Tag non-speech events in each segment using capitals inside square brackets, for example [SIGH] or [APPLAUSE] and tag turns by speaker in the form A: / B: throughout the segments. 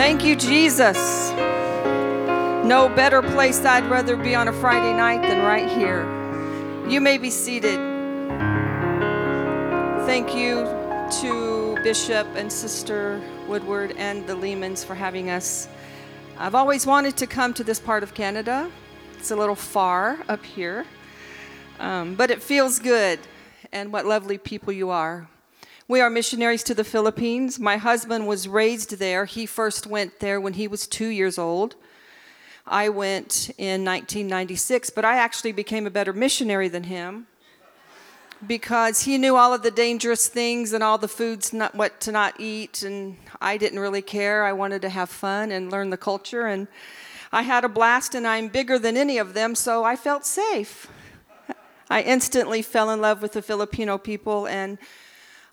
A: Thank you, Jesus. No better place I'd rather be on a Friday night than right here. You may be seated. Thank you to Bishop and Sister Woodward and the Lehmans for having us. I've always wanted to come to this part of Canada. It's a little far up here, um, but it feels good, and what lovely people you are. We are missionaries to the Philippines. My husband was raised there. He first went there when he was two years old. I went in 1996, but I actually became a better missionary than him because he knew all of the dangerous things and all the foods not what to not eat and I didn't really care. I wanted to have fun and learn the culture and I had a blast and I'm bigger than any of them, so I felt safe. I instantly fell in love with the Filipino people and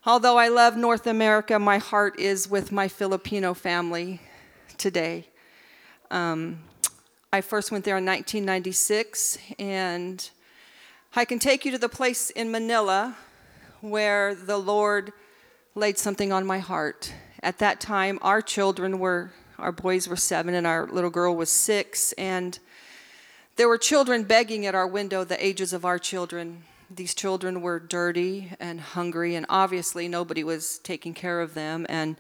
A: Although I love North America, my heart is with my Filipino family today. Um, I first went there in 1996, and I can take you to the place in Manila where the Lord laid something on my heart. At that time, our children were, our boys were seven, and our little girl was six, and there were children begging at our window the ages of our children these children were dirty and hungry, and obviously nobody was taking care of them. And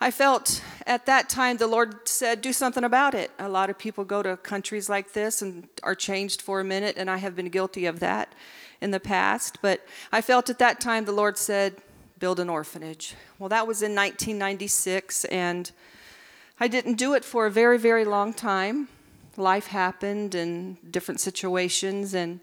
A: I felt at that time the Lord said, Do something about it. A lot of people go to countries like this and are changed for a minute, and I have been guilty of that in the past. But I felt at that time the Lord said, Build an orphanage. Well, that was in 1996, and I didn't do it for a very, very long time. Life happened and different situations, and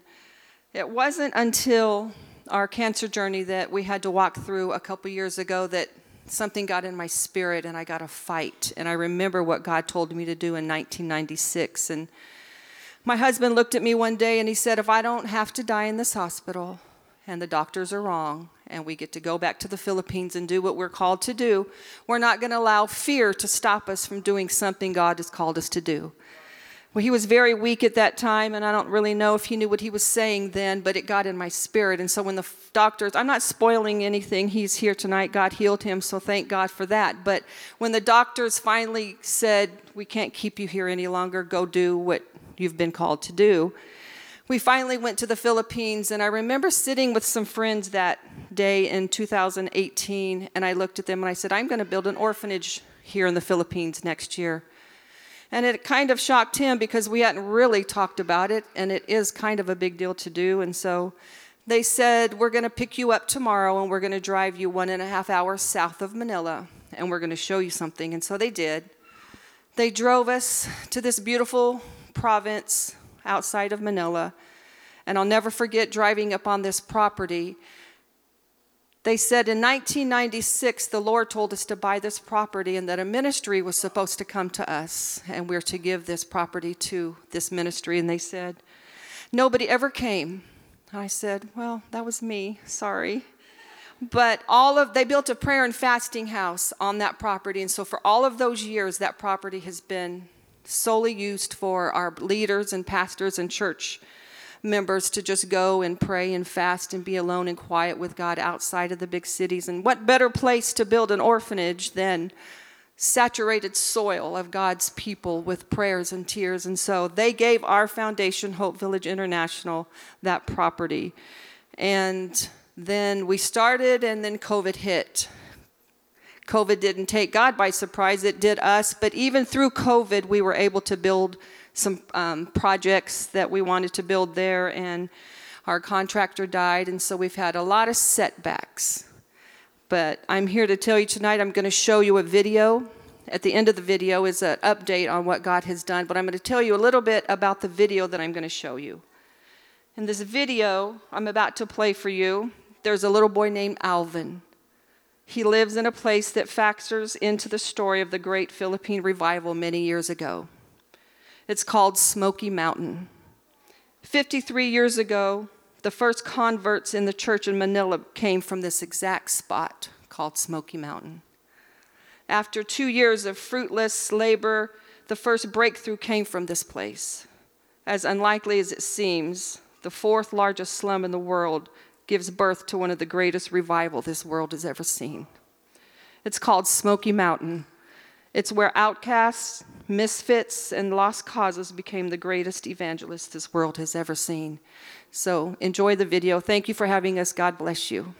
A: it wasn't until our cancer journey that we had to walk through a couple years ago that something got in my spirit and I got a fight. And I remember what God told me to do in 1996. And my husband looked at me one day and he said, If I don't have to die in this hospital and the doctors are wrong and we get to go back to the Philippines and do what we're called to do, we're not going to allow fear to stop us from doing something God has called us to do. Well, he was very weak at that time, and I don't really know if he knew what he was saying then, but it got in my spirit. And so when the doctors, I'm not spoiling anything, he's here tonight, God healed him, so thank God for that. But when the doctors finally said, We can't keep you here any longer, go do what you've been called to do, we finally went to the Philippines. And I remember sitting with some friends that day in 2018, and I looked at them and I said, I'm going to build an orphanage here in the Philippines next year. And it kind of shocked him because we hadn't really talked about it, and it is kind of a big deal to do. And so they said, We're going to pick you up tomorrow and we're going to drive you one and a half hours south of Manila and we're going to show you something. And so they did. They drove us to this beautiful province outside of Manila. And I'll never forget driving up on this property they said in 1996, the Lord told us to buy this property and that a ministry was supposed to come to us and we're to give this property to this ministry. And they said, nobody ever came. I said, well, that was me, sorry. But all of, they built a prayer and fasting house on that property. And so for all of those years, that property has been solely used for our leaders and pastors and church members to just go and pray and fast and be alone and quiet with God outside of the big cities. And what better place to build an orphanage than saturated soil of God's people with prayers and tears? And so they gave our foundation, Hope Village International, that property. And then we started, and then COVID hit. COVID didn't take God by surprise, it did us. But even through COVID, we were able to build some um, projects that we wanted to build there, and our contractor died, and so we've had a lot of setbacks. But I'm here to tell you tonight, I'm going to show you a video. At the end of the video is an update on what God has done, but I'm going to tell you a little bit about the video that I'm going to show you. In this video I'm about to play for you, there's a little boy named Alvin. He lives in a place that factors into the story of the great Philippine revival many years ago. It's called Smoky Mountain. 53 years ago, the first converts in the church in Manila came from this exact spot called Smoky Mountain. After two years of fruitless labor, the first breakthrough came from this place. As unlikely as it seems, the fourth largest slum in the world gives birth to one of the greatest revival this world has ever seen. It's called Smoky Mountain.
B: It's where outcasts, misfits, and lost causes became the greatest evangelists this world has ever seen. So enjoy the video. Thank you for having us. God bless you.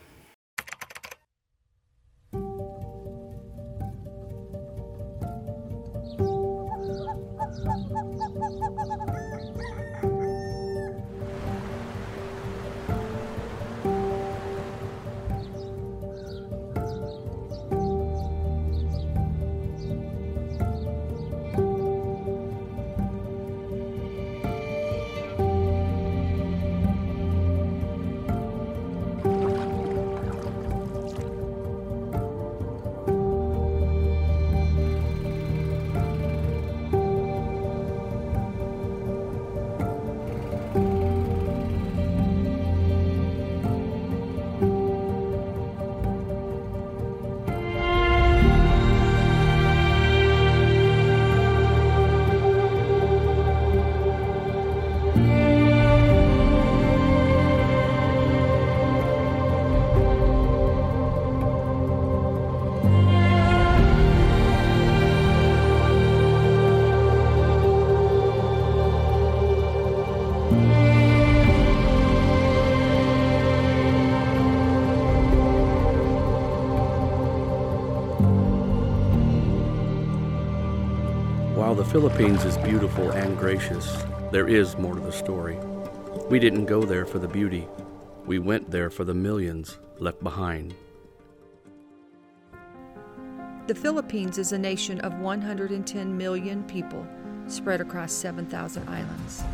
C: Philippines is beautiful and gracious, there is more to the story. We didn't go there for the beauty, we went there for the millions left behind.
A: The Philippines is a nation of 110 million people spread across 7,000 islands.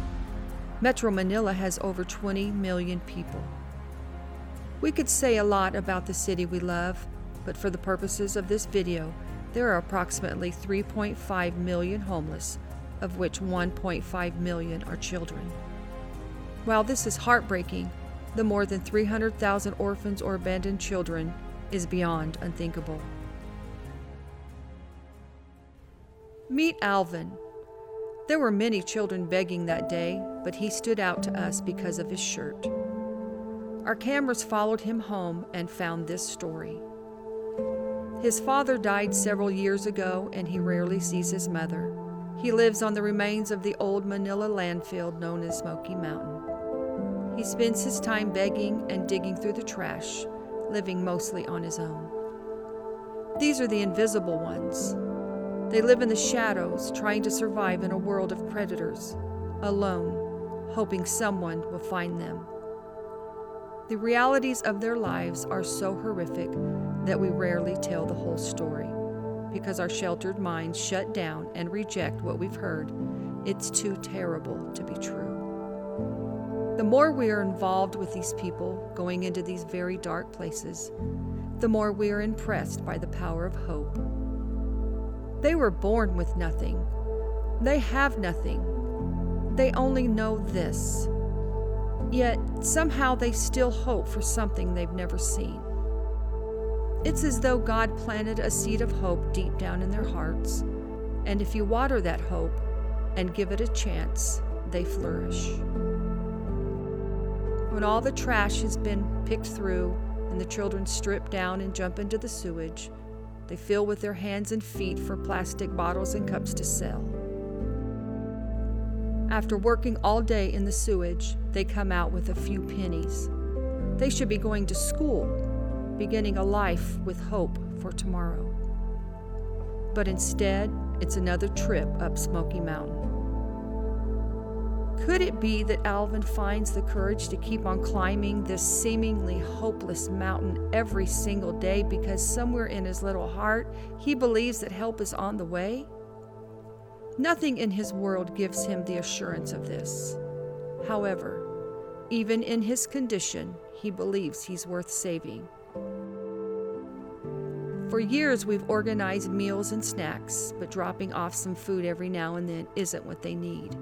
A: Metro Manila has over 20 million people. We could say a lot about the city we love, but for the purposes of this video, there are approximately 3.5 million homeless, of which 1.5 million are children. While this is heartbreaking, the more than 300,000 orphans or abandoned children is beyond unthinkable. Meet Alvin. There were many children begging that day, but he stood out to us because of his shirt. Our cameras followed him home and found this story. His father died several years ago, and he rarely sees his mother. He lives on the remains of the old Manila landfill known as Smoky Mountain. He spends his time begging and digging through the trash, living mostly on his own. These are the invisible ones. They live in the shadows, trying to survive in a world of predators, alone, hoping someone will find them. The realities of their lives are so horrific that we rarely tell the whole story because our sheltered minds shut down and reject what we've heard. It's too terrible to be true. The more we are involved with these people going into these very dark places, the more we are impressed by the power of hope. They were born with nothing. They have nothing. They only know this. Yet somehow they still hope for something they've never seen. It's as though God planted a seed of hope deep down in their hearts, and if you water that hope and give it a chance, they flourish. When all the trash has been picked through and the children strip down and jump into the sewage, they feel with their hands and feet for plastic bottles and cups to sell. After working all day in the sewage, they come out with a few pennies. They should be going to school beginning a life with hope for tomorrow. But instead, it's another trip up Smoky Mountain. Could it be that Alvin finds the courage to keep on climbing this seemingly hopeless mountain every single day because somewhere in his little heart he believes that help is on the way? Nothing in his world gives him the assurance of this. However, even in his condition, he believes he's worth saving. For years, we've organized meals and snacks, but dropping off some food every now and then isn't what they need.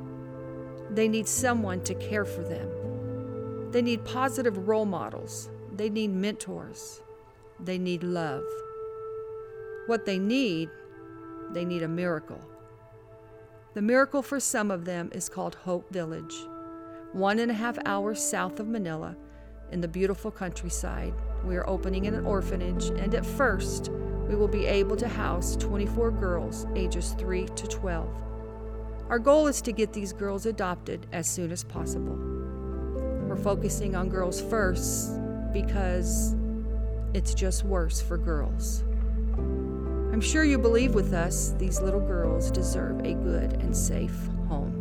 A: They need someone to care for them. They need positive role models. They need mentors. They need love. What they need, they need a miracle. The miracle for some of them is called Hope Village, one and a half hours south of Manila in the beautiful countryside we are opening an orphanage, and at first,
D: we will be able to house 24 girls ages 3 to 12. Our goal is to get these girls adopted as soon as possible. We're focusing on girls first because it's just worse for girls. I'm sure you believe with us these little girls deserve a good and safe home.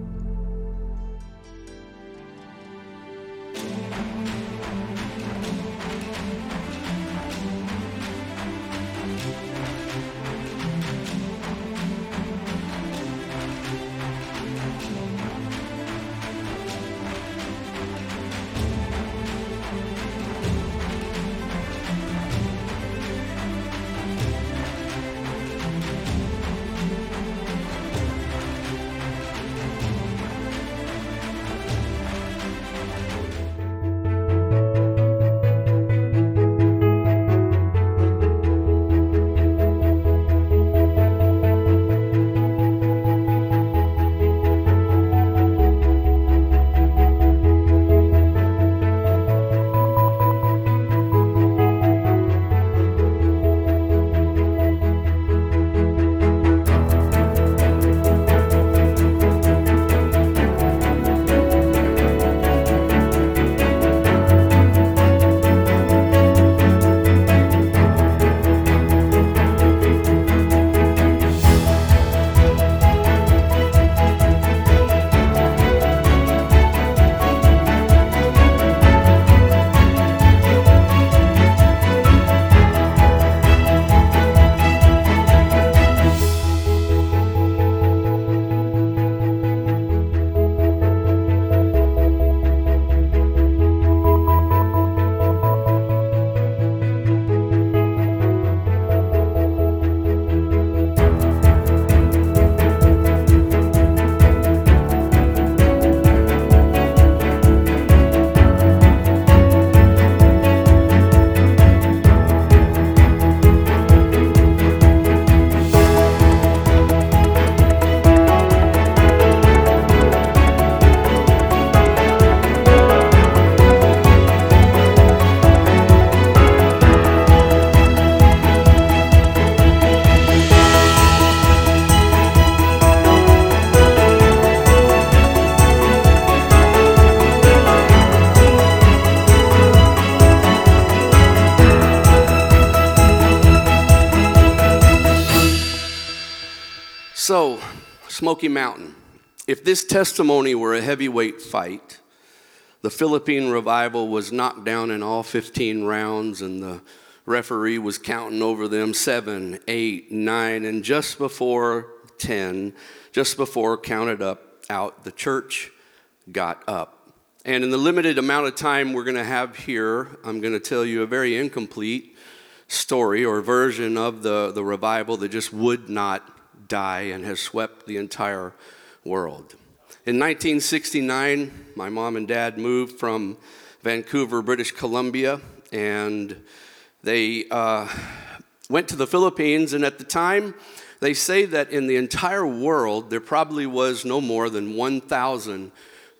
C: Smoky Mountain. If this testimony were a heavyweight fight, the Philippine revival was knocked down in all 15 rounds, and the referee was counting over them seven, eight, nine, and just before 10, just before counted up out, the church got up. And in the limited amount of time we're going to have here, I'm going to tell you a very incomplete story or version of the, the revival that just would not die and has swept the entire world. In 1969, my mom and dad moved from Vancouver, British Columbia, and they uh, went to the Philippines. And at the time, they say that in the entire world, there probably was no more than 1,000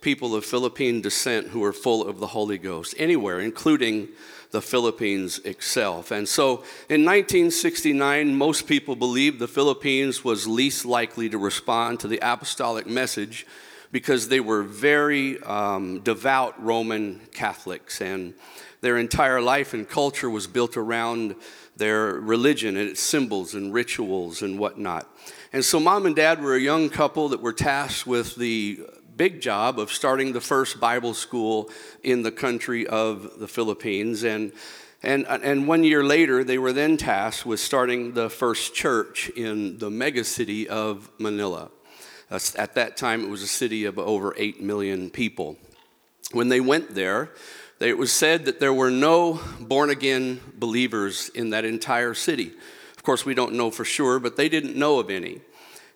C: people of Philippine descent who were full of the Holy Ghost, anywhere, including the Philippines itself. And so in 1969, most people believed the Philippines was least likely to respond to the apostolic message because they were very um, devout Roman Catholics, and their entire life and culture was built around their religion and its symbols and rituals and whatnot. And so, mom and dad were a young couple that were tasked with the big job of starting the first Bible school in the country of the Philippines. And, and, and one year later, they were then tasked with starting the first church in the megacity of Manila. At that time, it was a city of over 8 million people. When they went there, it was said that there were no born again believers in that entire city. Of course, we don't know for sure, but they didn't know of any.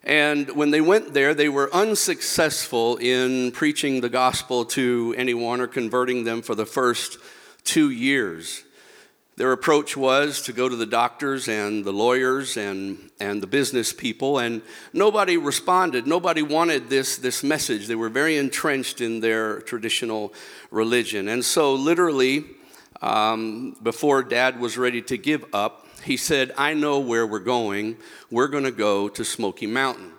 C: And when they went there, they were unsuccessful in preaching the gospel to anyone or converting them for the first two years. Their approach was to go to the doctors and the lawyers and, and the business people, and nobody responded. Nobody wanted this, this message. They were very entrenched in their traditional religion. And so, literally, um, before dad was ready to give up, he said, I know where we're going. We're going to go to Smoky Mountain.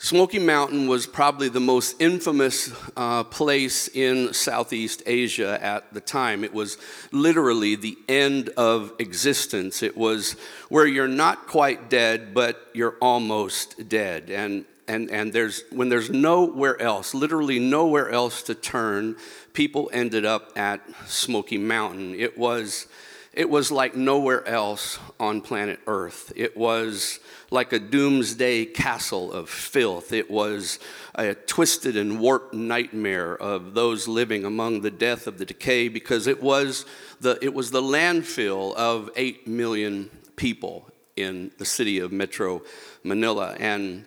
C: Smoky Mountain was probably the most infamous uh, place in Southeast Asia at the time. It was literally the end of existence. It was where you're not quite dead, but you're almost dead. And, and, and there's, when there's nowhere else, literally nowhere else to turn, people ended up at Smoky Mountain. It was it was like nowhere else on planet Earth. It was like a doomsday castle of filth. It was a twisted and warped nightmare of those living among the death of the decay because it was the, it was the landfill of 8 million people in the city of Metro Manila. And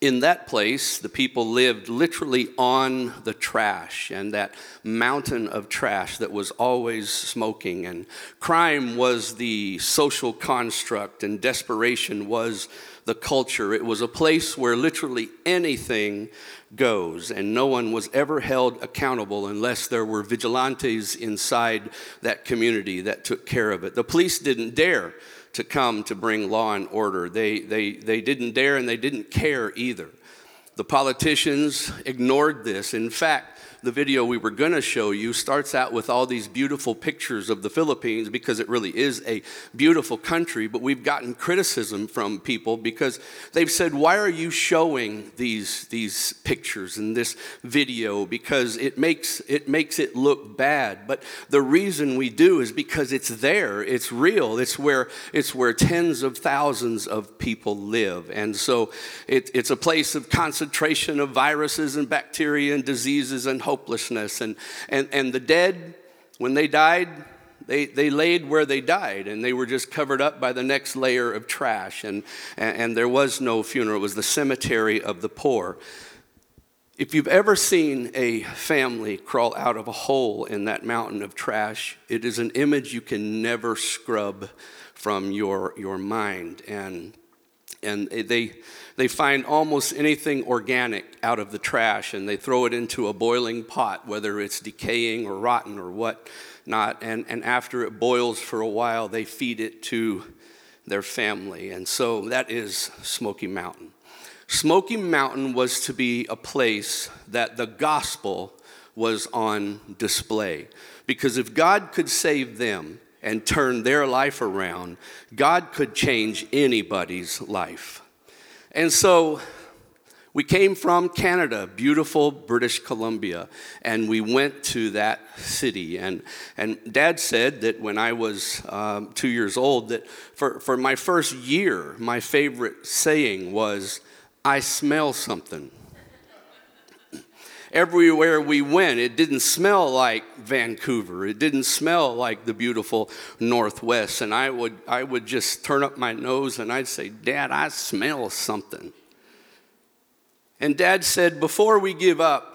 C: in that place, the people lived literally on the trash and that mountain of trash that was always smoking. And crime was the social construct, and desperation was the culture. It was a place where literally anything goes, and no one was ever held accountable unless there were vigilantes inside that community that took care of it. The police didn't dare to come to bring law and order. They, they, they didn't dare and they didn't care either. The politicians ignored this. In fact, the video we were going to show you starts out with all these beautiful pictures of the Philippines because it really is a beautiful country, but we've gotten criticism from people because they've said, Why are you showing these, these pictures and this video? Because it makes, it makes it look bad. But the reason we do is because it's there, it's real, it's where, it's where tens of thousands of people live. And so it, it's a place of concentration of viruses and bacteria and diseases and hopelessness. And, and, and the dead, when they died, they, they laid where they died and they were just covered up by the next layer of trash. And, and, and there was no funeral, it was the cemetery of the poor. If you've ever seen a family crawl out of a hole in that mountain of trash, it is an image you can never scrub from your, your mind. And, and they, they find almost anything organic out of the trash and they throw it into a boiling pot, whether it's decaying or rotten or what not. And, and after it boils for a while, they feed it to their family. And so that is Smoky Mountain. Smoky Mountain was to be a place that the gospel was on display. Because if God could save them and turn their life around, God could change anybody's life. And so we came from Canada, beautiful British Columbia, and we went to that city. And, and dad said that when I was um, two years old, that for, for my first year, my favorite saying was, I smell something everywhere we went. It didn't smell like Vancouver. It didn't smell like the beautiful Northwest. And I would, I would just turn up my nose and I'd say, Dad, I smell something. And Dad said, Before we give up,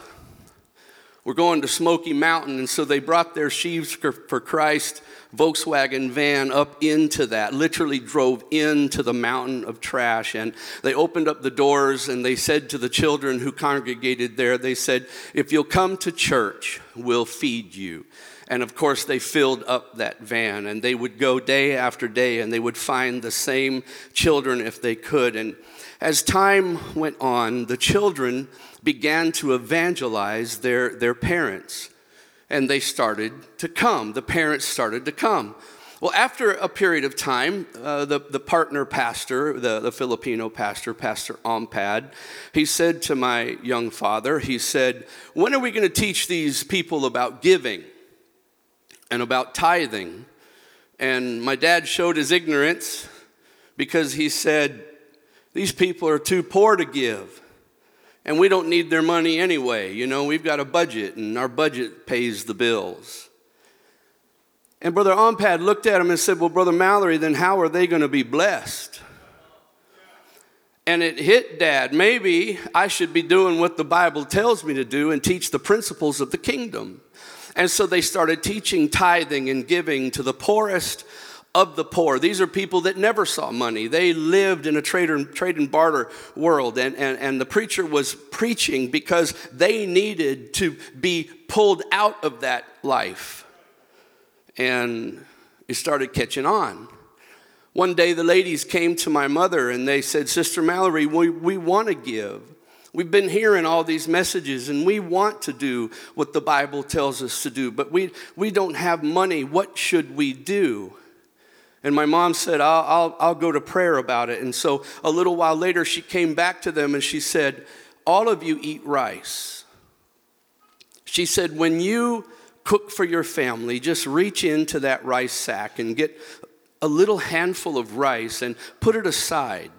C: we're going to Smoky Mountain. And so they brought their Sheaves for Christ Volkswagen van up into that, literally drove into the mountain of trash. And they opened up the doors and they said to the children who congregated there, they said, If you'll come to church, we'll feed you. And of course, they filled up that van and they would go day after day and they would find the same children if they could. And as time went on, the children began to evangelize their, their parents and they started to come. The parents started to come. Well, after a period of time, uh, the, the partner pastor, the, the Filipino pastor, Pastor Ompad, he said to my young father, he said, When are we going to teach these people about giving and about tithing? And my dad showed his ignorance because he said, These people are too poor to give and we don't need their money anyway. You know, we've got a budget, and our budget pays the bills. And Brother Ompad looked at him and said, Well, Brother Mallory, then how are they going to be blessed? And it hit dad, maybe I should be doing what the Bible tells me to do and teach the principles of the kingdom. And so they started teaching tithing and giving to the poorest of the poor. These are people that never saw money. They lived in a trade and, trade and barter world. And, and, and the preacher was preaching because they needed to be pulled out of that life. And it started catching on. One day, the ladies came to my mother and they said, Sister Mallory, we, we want to give. We've been hearing all these messages and we want to do what the Bible tells us to do, but we, we don't have money. What should we do? And my mom said, I'll, I'll, I'll go to prayer about it. And so a little while later, she came back to them and she said, All of you eat rice. She said, When you cook for your family, just reach into that rice sack and get a little handful of rice and put it aside.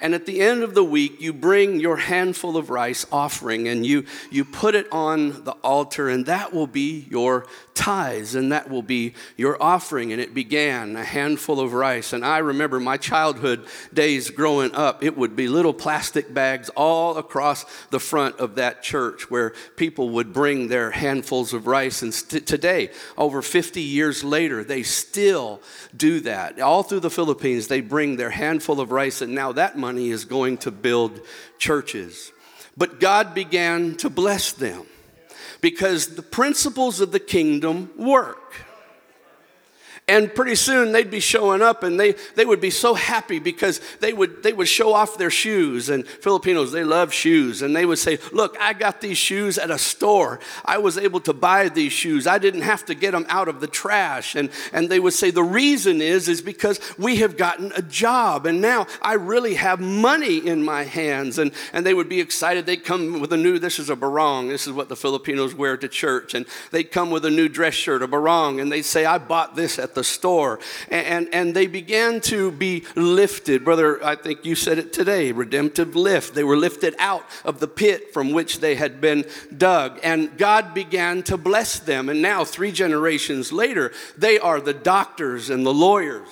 C: And at the end of the week, you bring your handful of rice offering and you, you put it on the altar, and that will be your tithes, and that will be your offering. And it began a handful of rice. And I remember my childhood days growing up, it would be little plastic bags all across the front of that church where people would bring their handfuls of rice. And st- today, over 50 years later, they still do that. All through the Philippines, they bring their handful of rice, and now that money money is going to build churches. But God began to bless them because the principles of the kingdom work. And pretty soon they'd be showing up and they, they would be so happy because they would, they would show off their shoes. And Filipinos, they love shoes. And they would say, Look, I got these shoes at a store. I was able to buy these shoes. I didn't have to get them out of the trash. And, and they would say, The reason is, is because we have gotten a job. And now I really have money in my hands. And, and they would be excited. They'd come with a new, this is a barong. This is what the Filipinos wear to church. And they'd come with a new dress shirt, a barong. And they'd say, I bought this at the the store. And, and, and they began to be lifted. Brother, I think you said it today redemptive lift. They were lifted out of the pit from which they had been dug. And God began to bless them. And now, three generations later, they are the doctors and the lawyers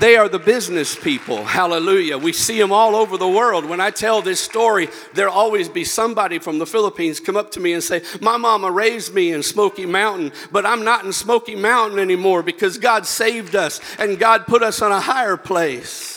C: they are the business people. Hallelujah. We see them all over the world. When I tell this story, there'll always be somebody from the Philippines come up to me and say, My mama raised me in Smoky Mountain, but I'm not in Smoky Mountain anymore because God saved us and God put us on a higher place.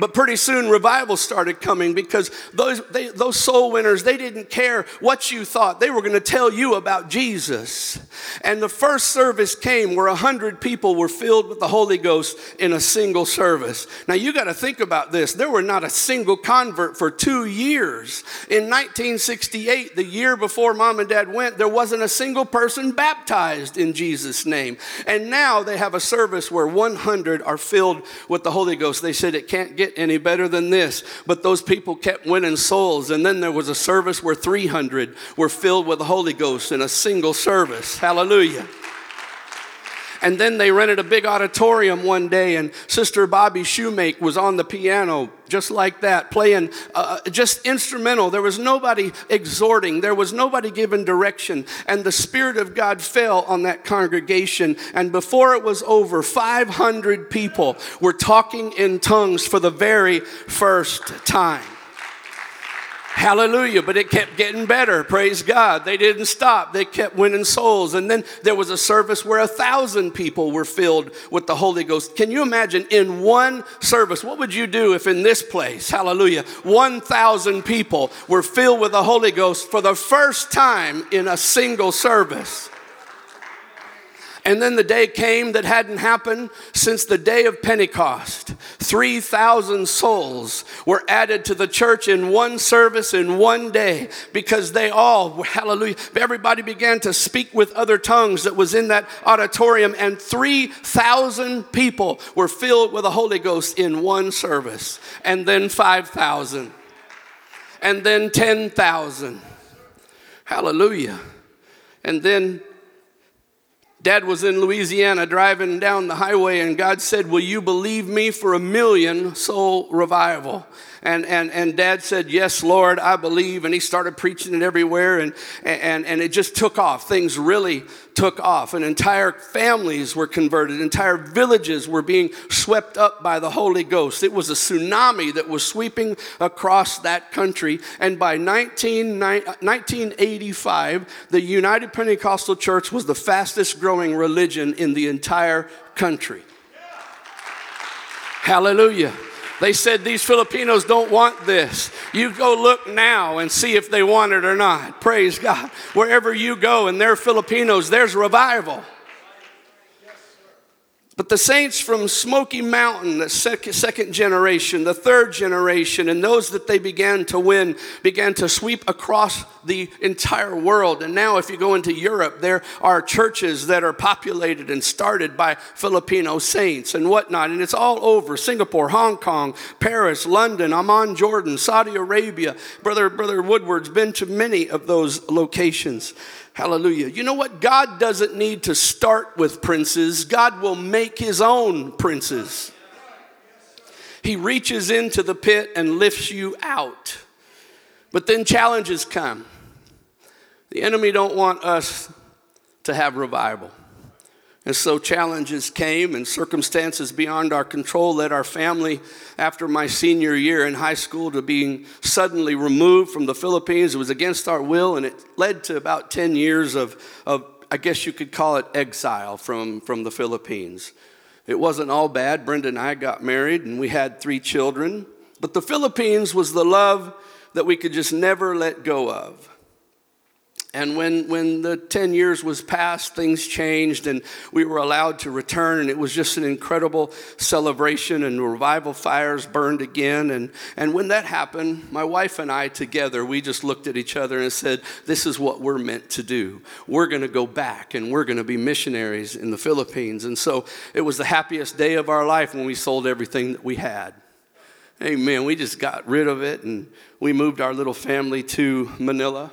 C: But pretty soon revival started coming because those, they, those soul winners, they didn't care what you thought. They were going to tell you about Jesus. And the first service came where a hundred people were filled with the Holy Ghost in a single service. Now you got to think about this. There were not a single convert for two years. In 1968, the year before mom and dad went, there wasn't a single person baptized in Jesus' name. And now they have a service where 100 are filled with the Holy Ghost. They said it can't get get any better than this. But those people kept winning souls. And then there was a service where 300 were filled with the Holy Ghost in a single service. Hallelujah. And then they rented a big auditorium one day, and Sister Bobby Shoemake was on the piano, just like that, playing uh, just instrumental. There was nobody exhorting, there was nobody giving direction. And the Spirit of God fell on that congregation. And before it was over, 500 people were talking in tongues for the very first time. Hallelujah. But it kept getting better. Praise God. They didn't stop. They kept winning souls. And then there was a service where a thousand people were filled with the Holy Ghost. Can you imagine in one service? What would you do if in this place, hallelujah, 1,000 people were filled with the Holy Ghost for the first time in a single service? And then the day came that hadn't happened since the day of Pentecost. 3,000 souls were added to the church in one service in one day because they all, hallelujah, everybody began to speak with other tongues that was in that auditorium, and 3,000 people were filled with the Holy Ghost in one service. And then 5,000. And then 10,000. Hallelujah. And then Dad was in Louisiana driving down the highway, and God said, Will you believe me for a million soul revival? And, and, and dad said, Yes, Lord, I believe. And he started preaching it everywhere, and, and, and it just took off. Things really took off, and entire families were converted, entire villages were being swept up by the Holy Ghost. It was a tsunami that was sweeping across that country. And by 19, 1985, uh, the United Pentecostal Church was the fastest growing religion in the entire country. Hallelujah. They said these Filipinos don't want this. You go look now and see if they want it or not. Praise God. Wherever you go and they're Filipinos, there's revival. But the saints from Smoky Mountain, the second generation, the third generation, and those that they began to win began to sweep across the entire world. And now, if you go into Europe, there are churches that are populated and started by Filipino saints and whatnot. And it's all over Singapore, Hong Kong, Paris, London, Amman, Jordan, Saudi Arabia. Brother, Brother Woodward's been to many of those locations. Hallelujah. You know what? God doesn't need to start with princes, God will make his own princes. He reaches into the pit and lifts you out. But then challenges come. The enemy don't want us to have revival. And so challenges came and circumstances beyond our control led our family after my senior year in high school to being suddenly removed from the Philippines. It was against our will and it led to about 10 years of, of I guess you could call it exile from, from the Philippines. It wasn't all bad. Brenda and I got married and we had three children. But the Philippines was the love that we could just never let go of. And when, when the 10 years was passed, things changed and we were allowed to return. And it was just an incredible celebration, and revival fires burned again. And, and when that happened, my wife and I together, we just looked at each other and said, This is what we're meant to do. We're going to go back and we're going to be missionaries in the Philippines. And so it was the happiest day of our life when we sold everything that we had. Amen. We just got rid of it and we moved our little family to Manila.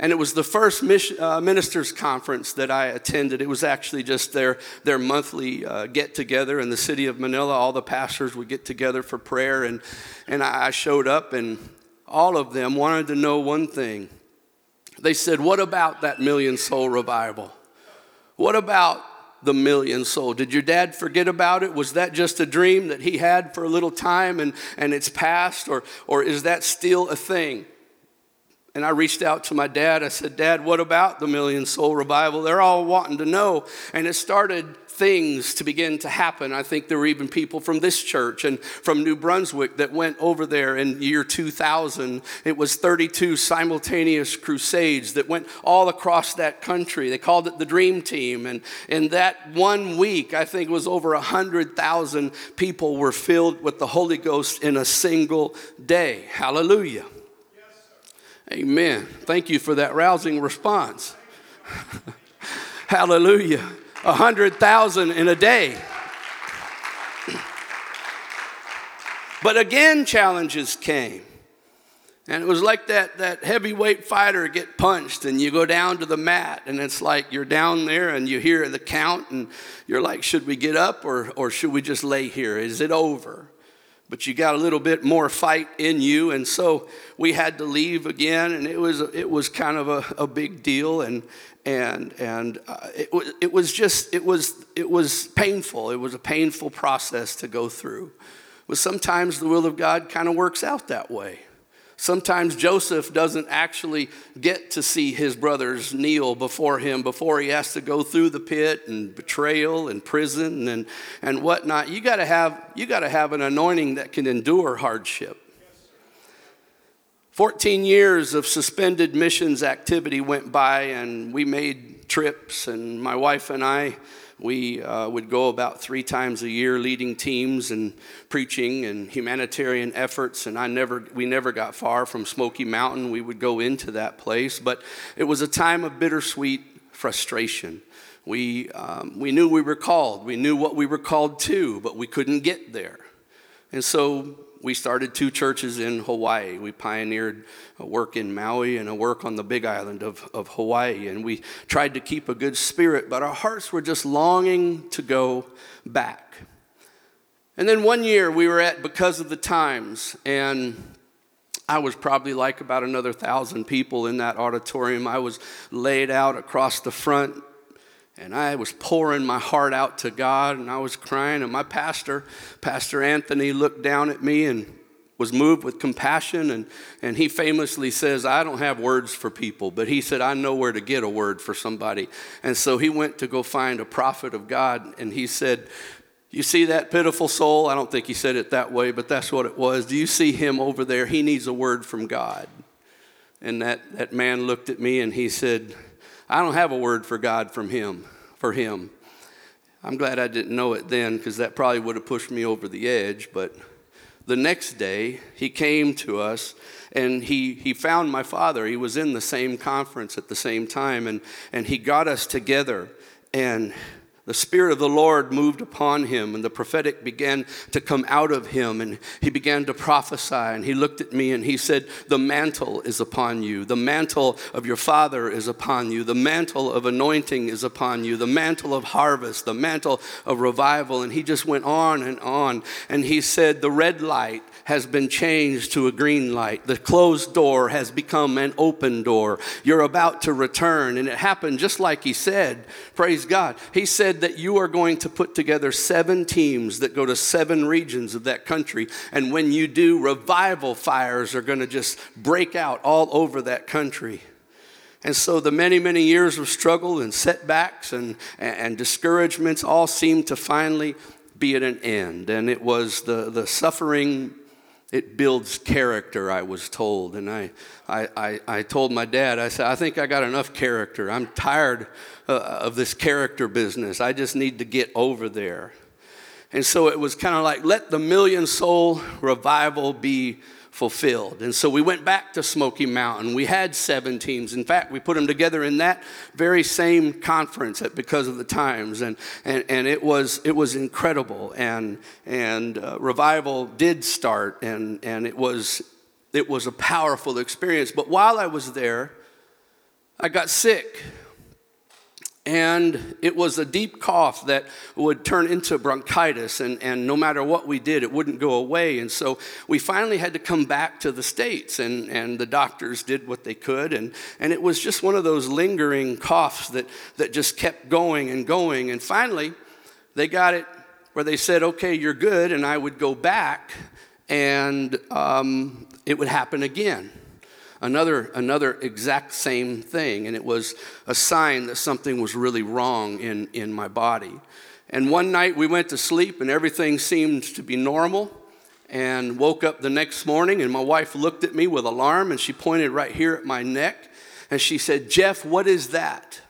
C: And it was the first mission, uh, ministers' conference that I attended. It was actually just their, their monthly uh, get together in the city of Manila. All the pastors would get together for prayer. And, and I showed up, and all of them wanted to know one thing. They said, What about that million soul revival? What about the million soul? Did your dad forget about it? Was that just a dream that he had for a little time and, and it's past? Or, or is that still a thing? And I reached out to my dad. I said, Dad, what about the Million Soul Revival? They're all wanting to know. And it started things to begin to happen. I think there were even people from this church and from New Brunswick that went over there in year 2000. It was 32 simultaneous crusades that went all across that country. They called it the Dream Team. And in that one week, I think it was over 100,000 people were filled with the Holy Ghost in a single day. Hallelujah. Amen. Thank you for that rousing response. [LAUGHS] Hallelujah. A hundred thousand in a day. [CLEARS THROAT] But again, challenges came. And it was like that, that heavyweight fighter get punched, and you go down to the mat, and it's like you're down there and you hear the count, and you're like, should we get up or, or should we just lay here? Is it over? But you got a little bit more fight in you. And so we had to leave again and it was it was kind of a, a big deal. And and and uh, it, was, it was just it was it was painful. It was a painful process to go through. But sometimes the will of god kind of works out that way Sometimes Joseph doesn't actually get to see his brothers kneel before him before he has to go through the pit and betrayal and prison and, and whatnot. You gotta have you gotta have an anointing that can endure hardship. 14 years of suspended missions activity went by and we made trips and my wife and I we uh, would go about three times a year leading teams and preaching and humanitarian efforts and i never we never got far from smoky mountain. We would go into that place but it was a time of bittersweet frustration. We, um, we knew we were called. We knew what we were called to but we couldn't get there. And so we started two churches in Hawaii. We pioneered a work in Maui and a work on the big island of, of Hawaii. And we tried to keep a good spirit, but our hearts were just longing to go back. And then one year we were at Because of the Times, and I was probably like about another thousand people in that auditorium. I was laid out across the front and I was pouring my heart out to God and I was crying. And my pastor, Pastor Anthony, looked down at me and was moved with compassion. And, and he famously says, I don't have words for people, but he said, I know where to get a word for somebody. And so he went to go find a prophet of God and he said, You see that pitiful soul? I don't think he said it that way, but that's what it was. Do you see him over there? He needs a word from God. And that, that man looked at me and he said, I don't have a word for God from him, for him. I'm glad I didn't know it then because that probably would have pushed me over the edge. But the next day, he came to us and he, he found my father. He was in the same conference at the same time, and, and he got us together. And the Spirit of the Lord moved upon him, and the prophetic began to come out of him, and he began to prophesy. And he looked at me and he said, The mantle is upon you. The mantle of your father is upon you. The mantle of anointing is upon you. The mantle of harvest, the mantle of revival. And he just went on and on. And he said, The red light has been changed to a green light. The closed door has become an open door. You're about to return. And it happened just like he said. Praise God. He said that you are going to put together seven teams that go to seven regions of that country. And when you do, revival fires are going to just break out all over that country. And so the many, many years of struggle and setbacks and, and discouragements all seemed to finally be at an end. And it was the, the suffering it builds character, I was told. And I, I, I, I, told my dad, I said, I think I got enough character. I'm tired uh, of this character business. I just need to get over there. And so it was kind of like, let the million soul revival be fulfilled. And so we went back to Smoky Mountain. We had seven teams. In fact, we put them together in that very same conference at, because of the times. And, and, and it, was, it was incredible. And, and uh, revival did start, and, and it, was, it was a powerful experience. But while I was there, I got sick and it was a deep cough that would turn into bronchitis and, and no matter what we did it wouldn't go away. And so we finally had to come back to the states and, and the doctors did what they could. And, and it was just one of those lingering coughs that, that just kept going and going. And finally they got it where they said okay you're good and i would go back and um, it would happen again another, another exact same thing, and it was a sign that something was really wrong in, in my body. And one night we went to sleep, and everything seemed to be normal. And woke up the next morning, and my wife looked at me with alarm, and she pointed right here at my neck, and she said, Jeff, what is that?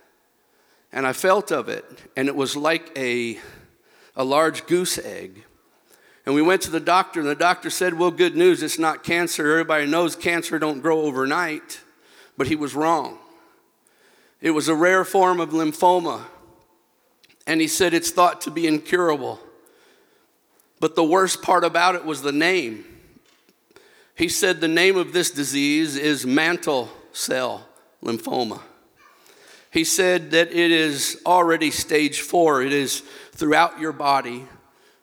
C: And I felt of it, and it was like a, a large goose egg. And we went to the doctor, and the doctor said, Well, good news, it's not cancer. Everybody knows cancer don't grow overnight. But he was wrong. It was a rare form of lymphoma. And he said it's thought to be incurable. But the worst part about it was the name. He said the name of this disease is mantle cell lymphoma. He said that it is already stage four, it is throughout your body.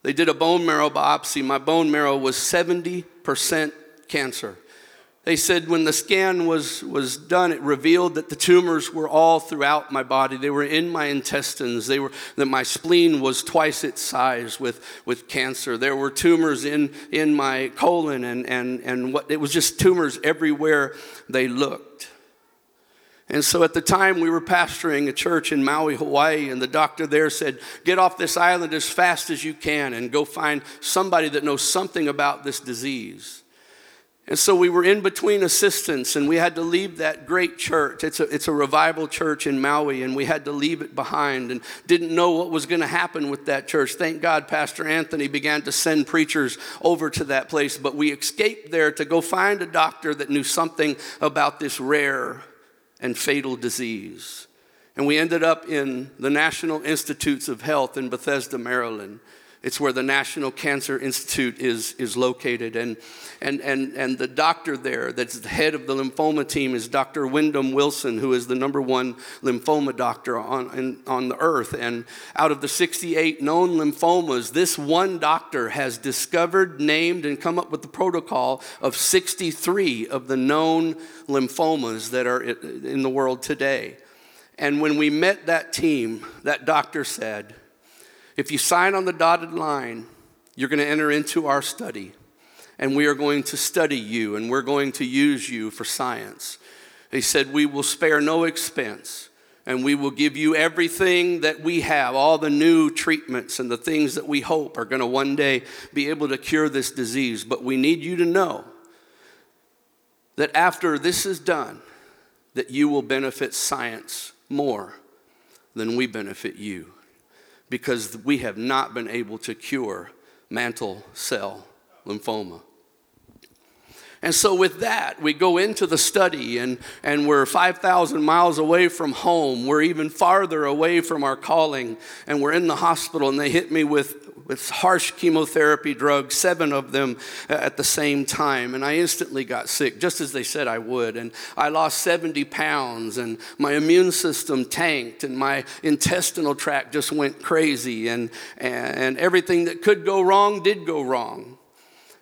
C: They did a bone marrow biopsy. My bone marrow was 70% cancer. They said when the scan was, was done, it revealed that the tumors were all throughout my body. They were in my intestines. They were, that my spleen was twice its size with, with cancer. There were tumors in, in my colon, and, and, and what, it was just tumors everywhere they looked. And so at the time, we were pastoring a church in Maui, Hawaii, and the doctor there said, Get off this island as fast as you can and go find somebody that knows something about this disease. And so we were in between assistants, and we had to leave that great church. It's a, it's a revival church in Maui, and we had to leave it behind and didn't know what was going to happen with that church. Thank God Pastor Anthony began to send preachers over to that place, but we escaped there to go find a doctor that knew something about this rare and fatal disease. And we ended up in the National Institutes of Health in Bethesda, Maryland. It's where the National Cancer Institute is, is located. And, and, and, and the doctor there, that's the head of the lymphoma team, is Dr. Wyndham Wilson, who is the number one lymphoma doctor on, on the earth. And out of the 68 known lymphomas, this one doctor has discovered, named, and come up with the protocol of 63 of the known lymphomas that are in the world today. And when we met that team, that doctor said, if you sign on the dotted line, you're going to enter into our study, and we are going to study you, and we're going to use you for science. He said, We will spare no expense, and we will give you everything that we have, all the new treatments and the things that we hope are going to one day be able to cure this disease. But we need you to know that after this is done, that you will benefit science more than we benefit you. Because we have not been able to cure mantle cell lymphoma. And so, with that, we go into the study, and, and we're 5,000 miles away from home. We're even farther away from our calling, and we're in the hospital, and they hit me with, with harsh chemotherapy drugs, seven of them uh, at the same time. And I instantly got sick, just as they said I would. And I lost 70 pounds, and my immune system tanked, and my intestinal tract just went crazy, and, and everything that could go wrong did go wrong.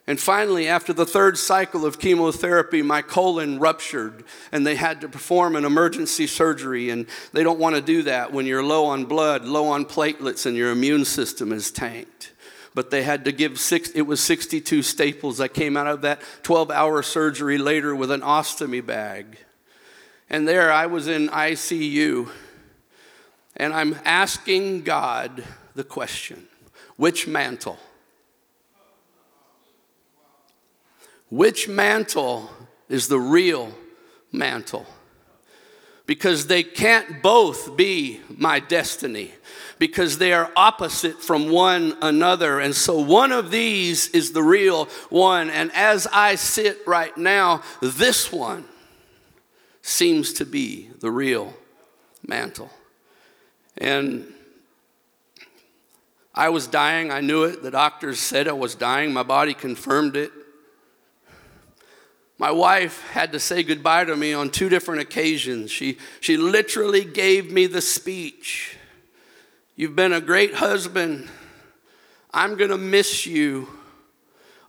C: And finally, after the third cycle of chemotherapy, my colon ruptured and they had to perform an emergency surgery. And they don't want to do that when you're low on blood, low on platelets, and your immune system is tanked. But they had to give six, it was 62 staples. I came out of that 12 hour surgery later with an ostomy bag. And there I was in ICU. And I'm asking God the question which mantle? Which mantle is the real mantle? Because they can't both be my destiny, because they are opposite from one another. And so one of these is the real one. And as I sit right now, this one seems to be the real mantle. And I was dying. I knew it. The doctors said I was dying. My body confirmed it. My wife had to say goodbye to me on two different occasions. She, she literally gave me the speech You've been a great husband. I'm going to miss you.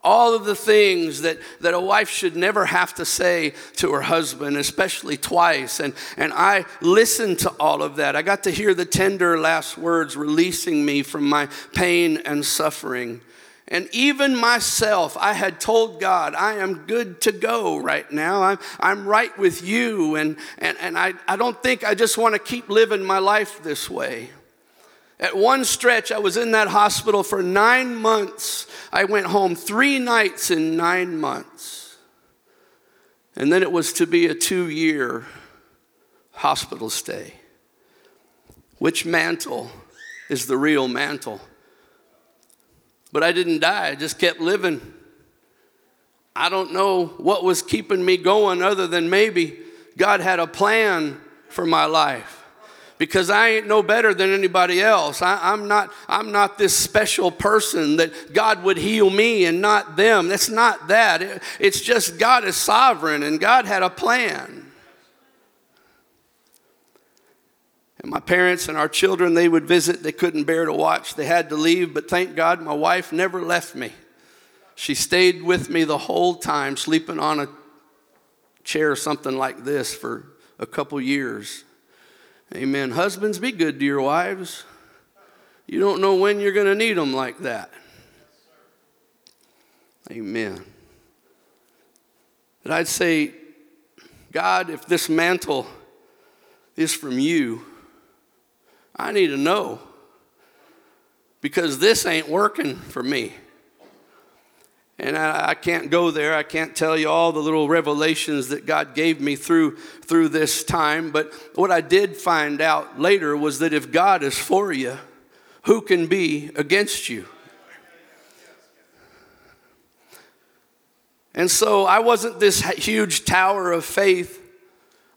C: All of the things that, that a wife should never have to say to her husband, especially twice. And, and I listened to all of that. I got to hear the tender last words releasing me from my pain and suffering. And even myself, I had told God, I am good to go right now. I'm, I'm right with you. And, and, and I, I don't think I just want to keep living my life this way. At one stretch, I was in that hospital for nine months. I went home three nights in nine months. And then it was to be a two year hospital stay. Which mantle is the real mantle? But I didn't die, I just kept living. I don't know what was keeping me going other than maybe God had a plan for my life. Because I ain't no better than anybody else. I, am not, I'm not this special person that God would heal me and not them. That's not that. It, it's just God is sovereign and God had a plan. And my parents and our children, they would visit. They couldn't bear to watch. They had to leave, but thank God my wife never left me. She stayed with me the whole time, sleeping on a chair or something like this for a couple years. Amen. Husbands, be good to your wives. You don't know when you're going to need them like that. Amen. And I'd say, God, if this mantle is from you, I need to know because this ain't working for me. And I, I, can't go there. I can't tell you all the little revelations that God gave me through, through this time. But what I did find out later was that if God is for you, who can be against you? And so I wasn't this huge tower of faith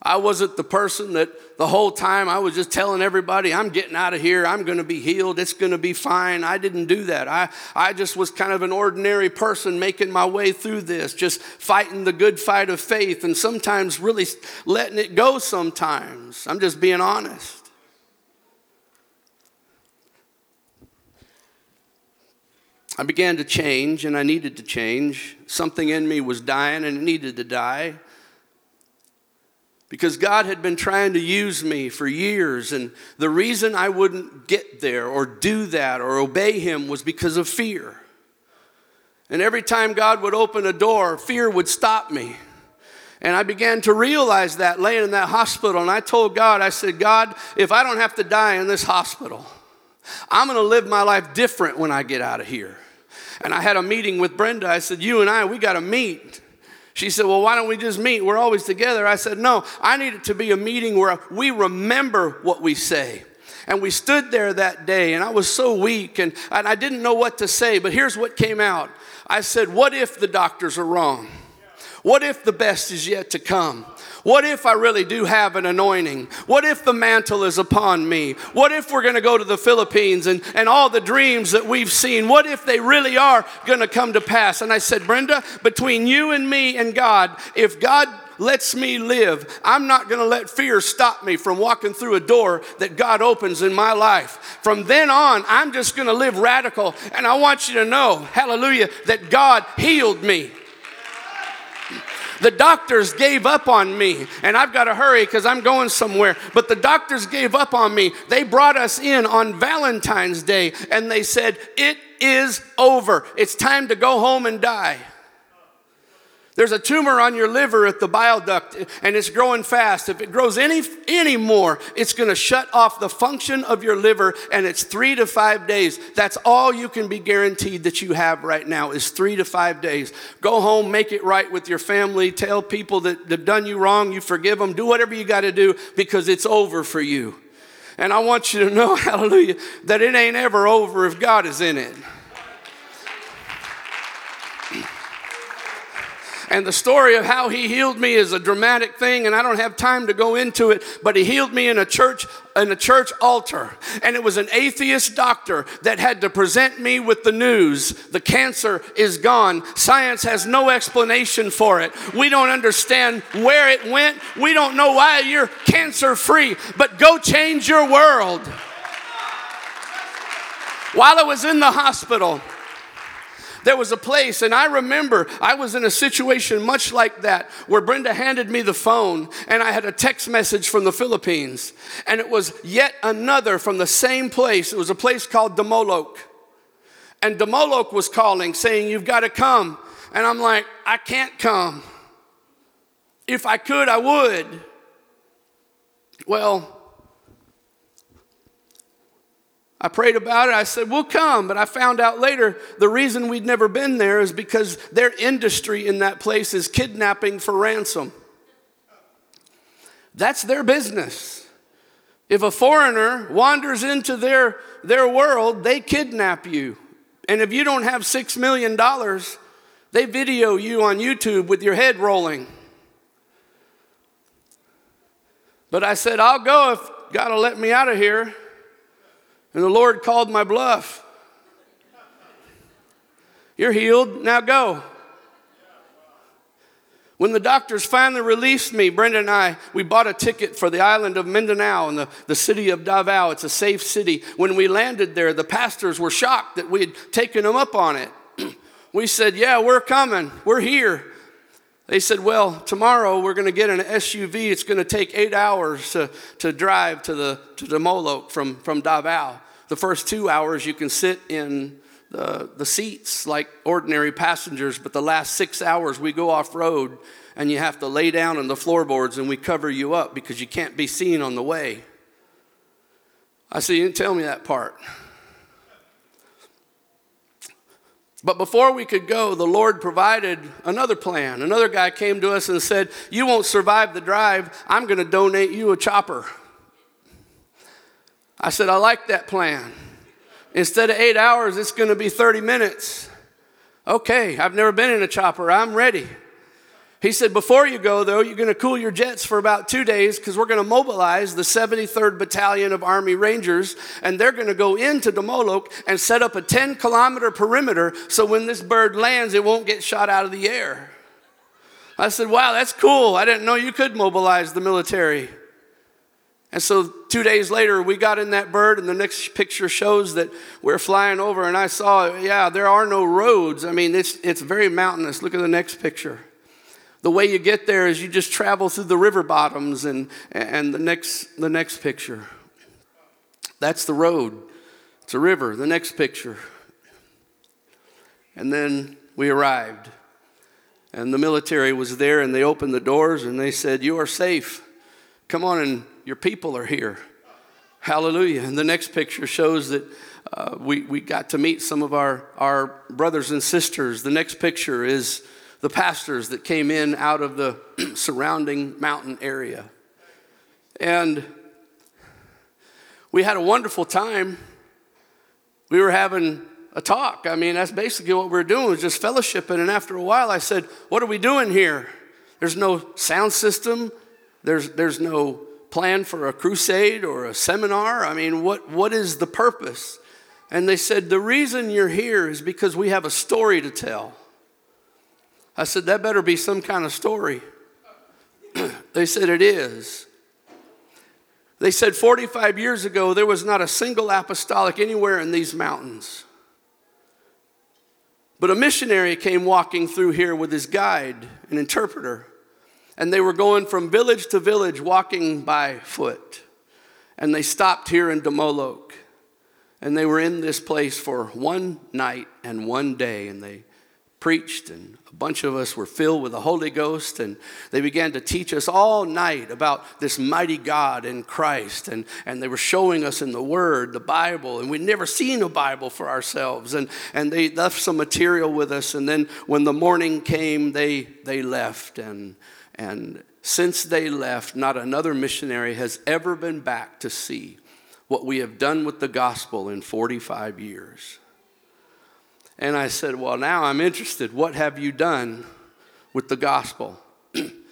C: I wasn't the person that the whole time I was just telling everybody, I'm getting out of here, I'm going to be healed, it's going to be fine. I didn't do that. I, I just was kind of an ordinary person making my way through this, just fighting the good fight of faith and sometimes really letting it go sometimes. I'm just being honest. I began to change and I needed to change. Something in me was dying and it needed to die because God had been trying to use me for years. And the reason I wouldn't get there or do that or obey Him was because of fear. And every time God would open a door, fear would stop me. And I began to realize that laying in that hospital. And I told God, I said, God, if I don't have to die in this hospital, I'm going to live my life different when I get out of here. And I had a meeting with Brenda. I said, You and I, we got to meet. She said, Well, why don't we just meet? We're always together. I said, No, I need it to be a meeting where we remember what we say. And we stood there that day, and I was so weak, and, and I didn't know what to say. But here's what came out I said, What if the doctors are wrong? What if the best is yet to come? What if I really do have an anointing? What if the mantle is upon me? What if we're going to go to the Philippines and, and all the dreams that we've seen, what if they really are going to come to pass? And I said, Brenda, between you and me and God, if God lets me live, I'm not going to let fear stop me from walking through a door that God opens in my life. From then on, I'm just going to live radical. And I want you to know, hallelujah, that God healed me. The doctors gave up on me, and I've got to hurry because I'm going somewhere. But the doctors gave up on me. They brought us in on Valentine's Day, and they said, It is over. It's time to go home and die. There's a tumor on your liver at the bile duct and it's growing fast. If it grows any, any more, it's going to shut off the function of your liver and it's three to five days. That's all you can be guaranteed that you have right now is three to five days. Go home, make it right with your family, tell people that have done you wrong, you forgive them, do whatever you got to do because it's over for you. And I want you to know, [LAUGHS] hallelujah, that it ain't ever over if God is in it. And the story of how he healed me is a dramatic thing, and I don't have time to go into it, but he healed me in a church in a church altar. And it was an atheist doctor that had to present me with the news the cancer is gone. Science has no explanation for it. We don't understand where it went. We don't know why you're cancer free but go change your world. While i was in the hospital there was a place, and I remember I was in a situation much like that where Brenda handed me the phone and I had a text message from the Philippines. And it was yet another from the same place. It was a place called Damolok. And Damolok was calling, saying, You've got to come. And I'm like, I can't come. If I could, I would. Well, I prayed about it. I said, We'll come. But I found out later the reason we'd never been there is because their industry in that place is kidnapping for ransom. That's their business. If a foreigner wanders into their, their world, they kidnap you. And if you don't have $6 million, they video you on YouTube with your head rolling. But I said, I'll go if God will let me out of here. And the Lord called my bluff. You're healed, now go. When the doctors finally released me, Brenda and I, we bought a ticket for the island of Mindanao and the, the city of Davao. It's a safe city. When we landed there, the pastors were shocked that we had taken them up on it. [CLEARS THROAT] we said, Yeah, we're coming, we're here. They said, Well, tomorrow we're going to get an SUV. It's going to take eight hours to, to drive to the to Damolok from, from Davao. The first two hours you can sit in the, the seats like ordinary passengers, but the last six hours we go off road and you have to lay down on the floorboards and we cover you up because you can't be seen on the way. I said, You didn't tell me that part. But before we could go, the Lord provided another plan. Another guy came to us and said, You won't survive the drive. I'm going to donate you a chopper. I said, I like that plan. Instead of eight hours, it's going to be 30 minutes. Okay, I've never been in a chopper. I'm ready. He said, Before you go, though, you're going to cool your jets for about two days because we're going to mobilize the 73rd Battalion of Army Rangers, and they're going to go into Damolok and set up a 10 kilometer perimeter so when this bird lands, it won't get shot out of the air. I said, Wow, that's cool. I didn't know you could mobilize the military. And so two days later, we got in that bird, and the next picture shows that we're flying over, and I saw, yeah, there are no roads. I mean, it's, it's very mountainous. Look at the next picture. The way you get there is you just travel through the river bottoms, and, and the, next, the next picture. That's the road. It's a river. The next picture. And then we arrived. And the military was there, and they opened the doors, and they said, You are safe. Come on and your people are here. Hallelujah. And the next picture shows that uh, we, we got to meet some of our, our brothers and sisters. The next picture is the pastors that came in out of the [CLEARS THROAT] surrounding mountain area. And we had a wonderful time. We were having a talk. I mean, that's basically what we were doing was just fellowshipping. And after a while, I said, "What are we doing here? There's no sound system. There's there's no plan for a crusade or a seminar. I mean, what what is the purpose?" And they said, "The reason you're here is because we have a story to tell." I said, "That better be some kind of story." [CLEARS THROAT] they said, "It is." They said 45 years ago, there was not a single apostolic anywhere in these mountains. But a missionary came walking through here with his guide, an interpreter, and they were going from village to village walking by foot. And they stopped here in Damolok, and they were in this place for one night and one day, and they preached, and a bunch of us were filled with the Holy Ghost, and they began to teach us all night about this mighty God in Christ. And, and they were showing us in the Word, the Bible, and we'd never seen a Bible for ourselves. And, and they left some material with us, and then when the morning came, they, they left. And, and since they left, not another missionary has ever been back to see what we have done with the gospel in 45 years. And I said, Well, now I'm interested. What have you done with the gospel? [CLEARS THROAT]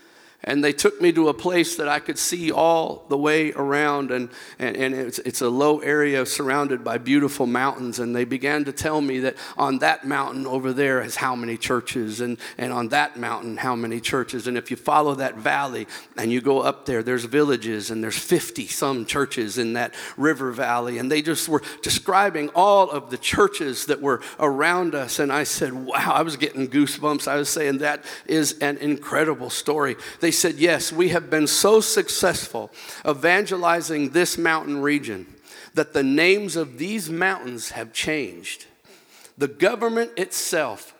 C: and they took me to a place that I could see all the way around, and, and, and it's, it's a low area surrounded by beautiful mountains. And they began to tell me that on that mountain over there is how many churches, and, and on that mountain, how many churches. And if you follow that valley and you go up there, there's villages, and there's 50 some churches in that river valley. And they just were describing all of the churches that were around us. And I said, Wow, I was getting goosebumps. I was saying, That is an incredible story. They said, Yes, we have been so successful evangelizing this mountain region that the names of these mountains have changed. The government itself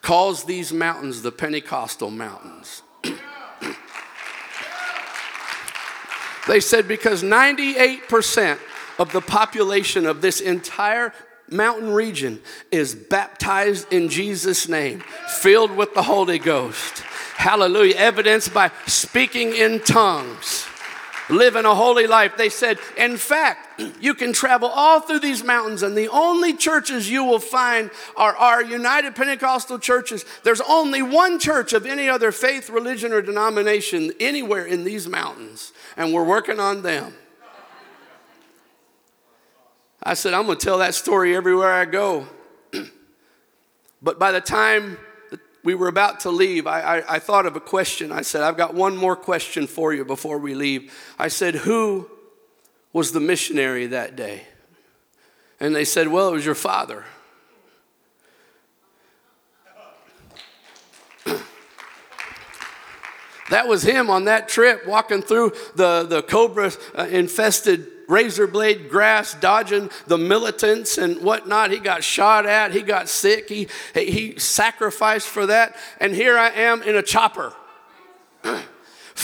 C: calls these mountains the Pentecostal mountains. [CLEARS THROAT] they said because 98% of the population of this entire mountain region is baptized in Jesus' name, filled with the Holy Ghost. Hallelujah. Evidenced by speaking in tongues, living a holy life. They said, in fact, you can travel all through these mountains, and the only churches you will find are our United Pentecostal churches. There's only one church of any other faith, religion, or denomination anywhere in these mountains, and we're working on them. I said, I'm going to tell that story everywhere I go. [CLEARS THROAT] but by the time we were about to leave, I, I, I, thought of a question. I said, I've got one more question for you before we leave. I said, Who was the missionary that day? And they said, Well, it was your father. that was him on that trip walking through the, the cobra uh, infested razor blade grass, dodging the militants and whatnot. He got shot at, he got sick, he, he sacrificed for that. And here I am in a chopper.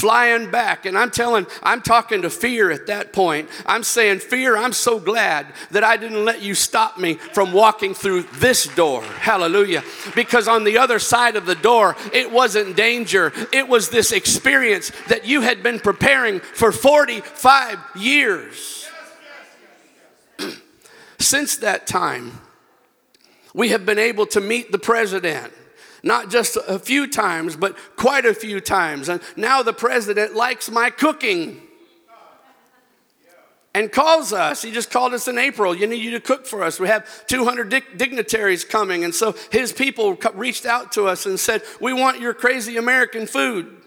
C: Flying back. And I'm telling, I'm talking to fear at that point. I'm saying, Fear, I'm so glad that I didn't let you stop me from walking through this door. Hallelujah. Because on the other side of the door, it wasn't danger, it was this experience that you had been preparing for 45 years. [CLEARS THROAT] Since that time, we have been able to meet the president not just a few times, but quite a few times. And now the president likes my cooking and calls us. He just called us in April. You need you to cook for us. We have 200 dignitaries coming. And so his people reached out to us and said, We want your crazy American food.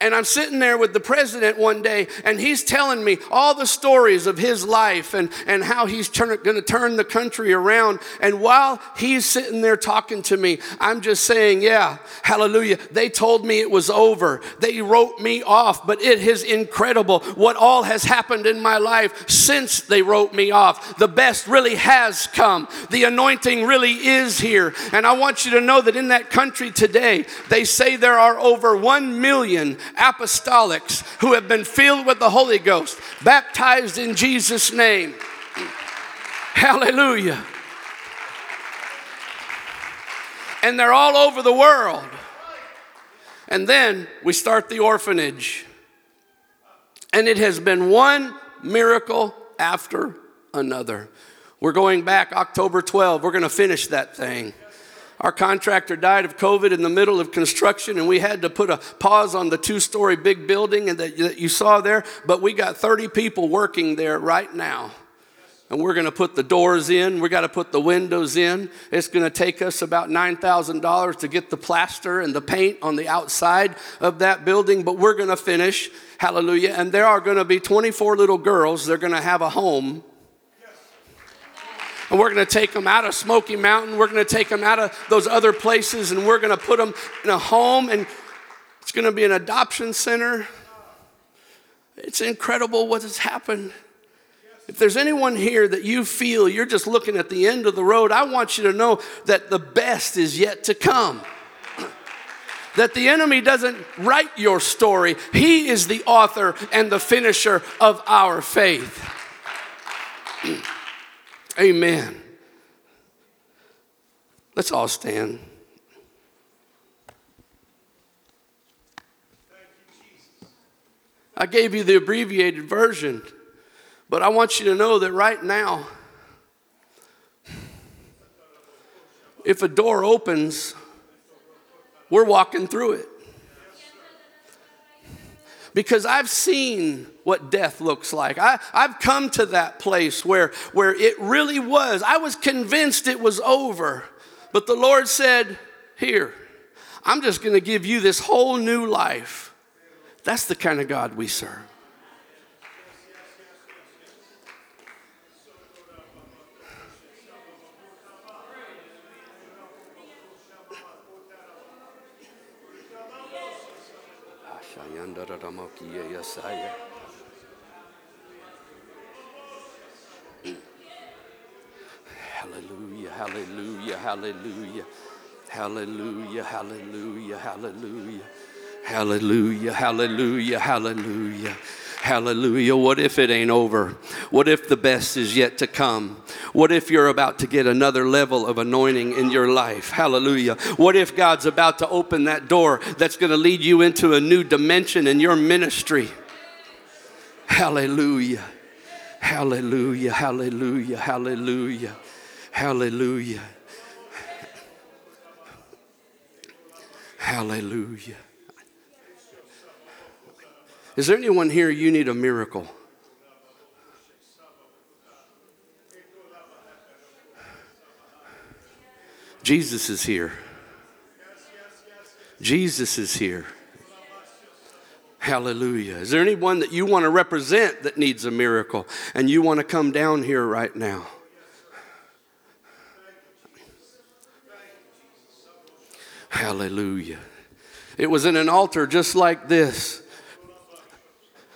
C: And I'm sitting there with the president one day, and he's telling me all the stories of his life and, and how he's going to turn the country around. And while he's sitting there talking to me, I'm just saying, Yeah, hallelujah. They told me it was over. They wrote me off, but it is incredible what all has happened in my life since they wrote me off. The best really has come, the anointing really is here. And I want you to know that in that country today, they say there are over 1 million apostolics who have been filled with the Holy Ghost, baptized in Jesus' name. Hallelujah. And they're all over the world. And then we start the orphanage. And it has been one miracle after another. We're going back October 12. We're going to finish that thing. Our contractor died of COVID in the middle of construction, and we had to put a pause on the two story big building that you saw there. But we got 30 people working there right now. And we're going to put the doors in. We got to put the windows in. It's going to take us about $9,000 to get the plaster and the paint on the outside of that building, but we're going to finish. Hallelujah. And there are going to be 24 little girls. They're going to have a home and we're going to take them out of Smoky Mountain. We're going to take them out of those other places and we're going to put them in a home and it's going to be an adoption center. It's incredible what has happened. If there's anyone here that you feel you're just looking at the end of the road, I want you to know that the best is yet to come. [CLEARS THROAT] That the enemy doesn't write your story, he is the author and the finisher of our faith. [CLEARS THROAT] Amen. Let's all stand. I gave you the abbreviated version, but I want you to know that right now, if a door opens, we're walking through it because I've seen what death looks like. I, I've come to that place where, where it really was. I was convinced it was over. But the Lord said, Here, I'm just going to give you this whole new life. That's the kind of God we serve. Hallelujah, hallelujah, hallelujah. Hallelujah, hallelujah, hallelujah. Hallelujah, hallelujah, hallelujah. Hallelujah. What if it ain't over? What if the best is yet to come? What if you're about to get another level of anointing in your life? Hallelujah. What if God's about to open that door that's going to lead you into a new dimension in your ministry? Hallelujah. Hallelujah. Hallelujah. Hallelujah. Hallelujah. Hallelujah. Is there anyone here you need a miracle? Jesus is here. Jesus is here. Hallelujah. Is there anyone that you want to represent that needs a miracle and you want to come down here right now? Hallelujah. It was in an altar just like this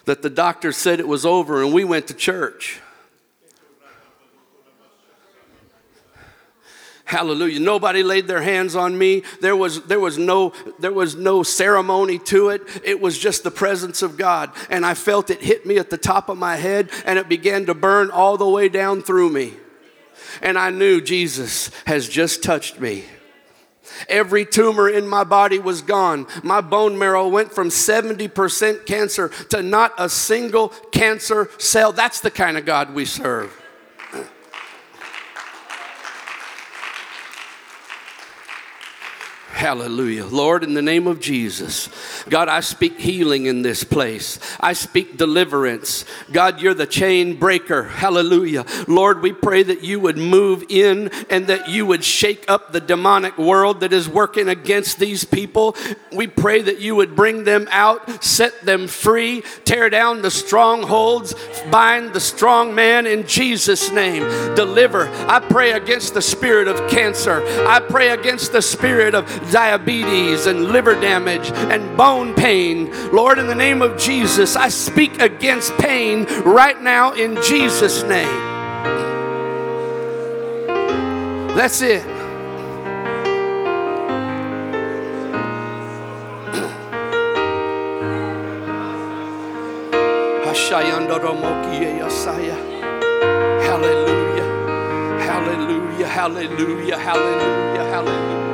C: that the doctor said it was over and we went to church. Hallelujah. Nobody laid their hands on me. There was, there, was no, there was no ceremony to it. It was just the presence of God. And I felt it hit me at the top of my head and it began to burn all the way down through me. And I knew Jesus has just touched me. Every tumor in my body was gone. My bone marrow went from 70% cancer to not a single cancer cell. That's the kind of God we serve. Hallelujah. Lord, in the name of Jesus, God, I speak healing in this place. I speak deliverance. God, you're the chain breaker. Hallelujah. Lord, we pray that you would move in and that you would shake up the demonic world that is working against these people. We pray that you would bring them out, set them free, tear down the strongholds, bind the strong man in Jesus' name. Deliver. I pray against the spirit of cancer. I pray against the spirit of diabetes and liver damage and bone pain. Lord, in the name of Jesus, I speak against pain right now in Jesus' name. That's it. Hallelujah. Hallelujah. Hallelujah. Hallelujah. Hallelujah.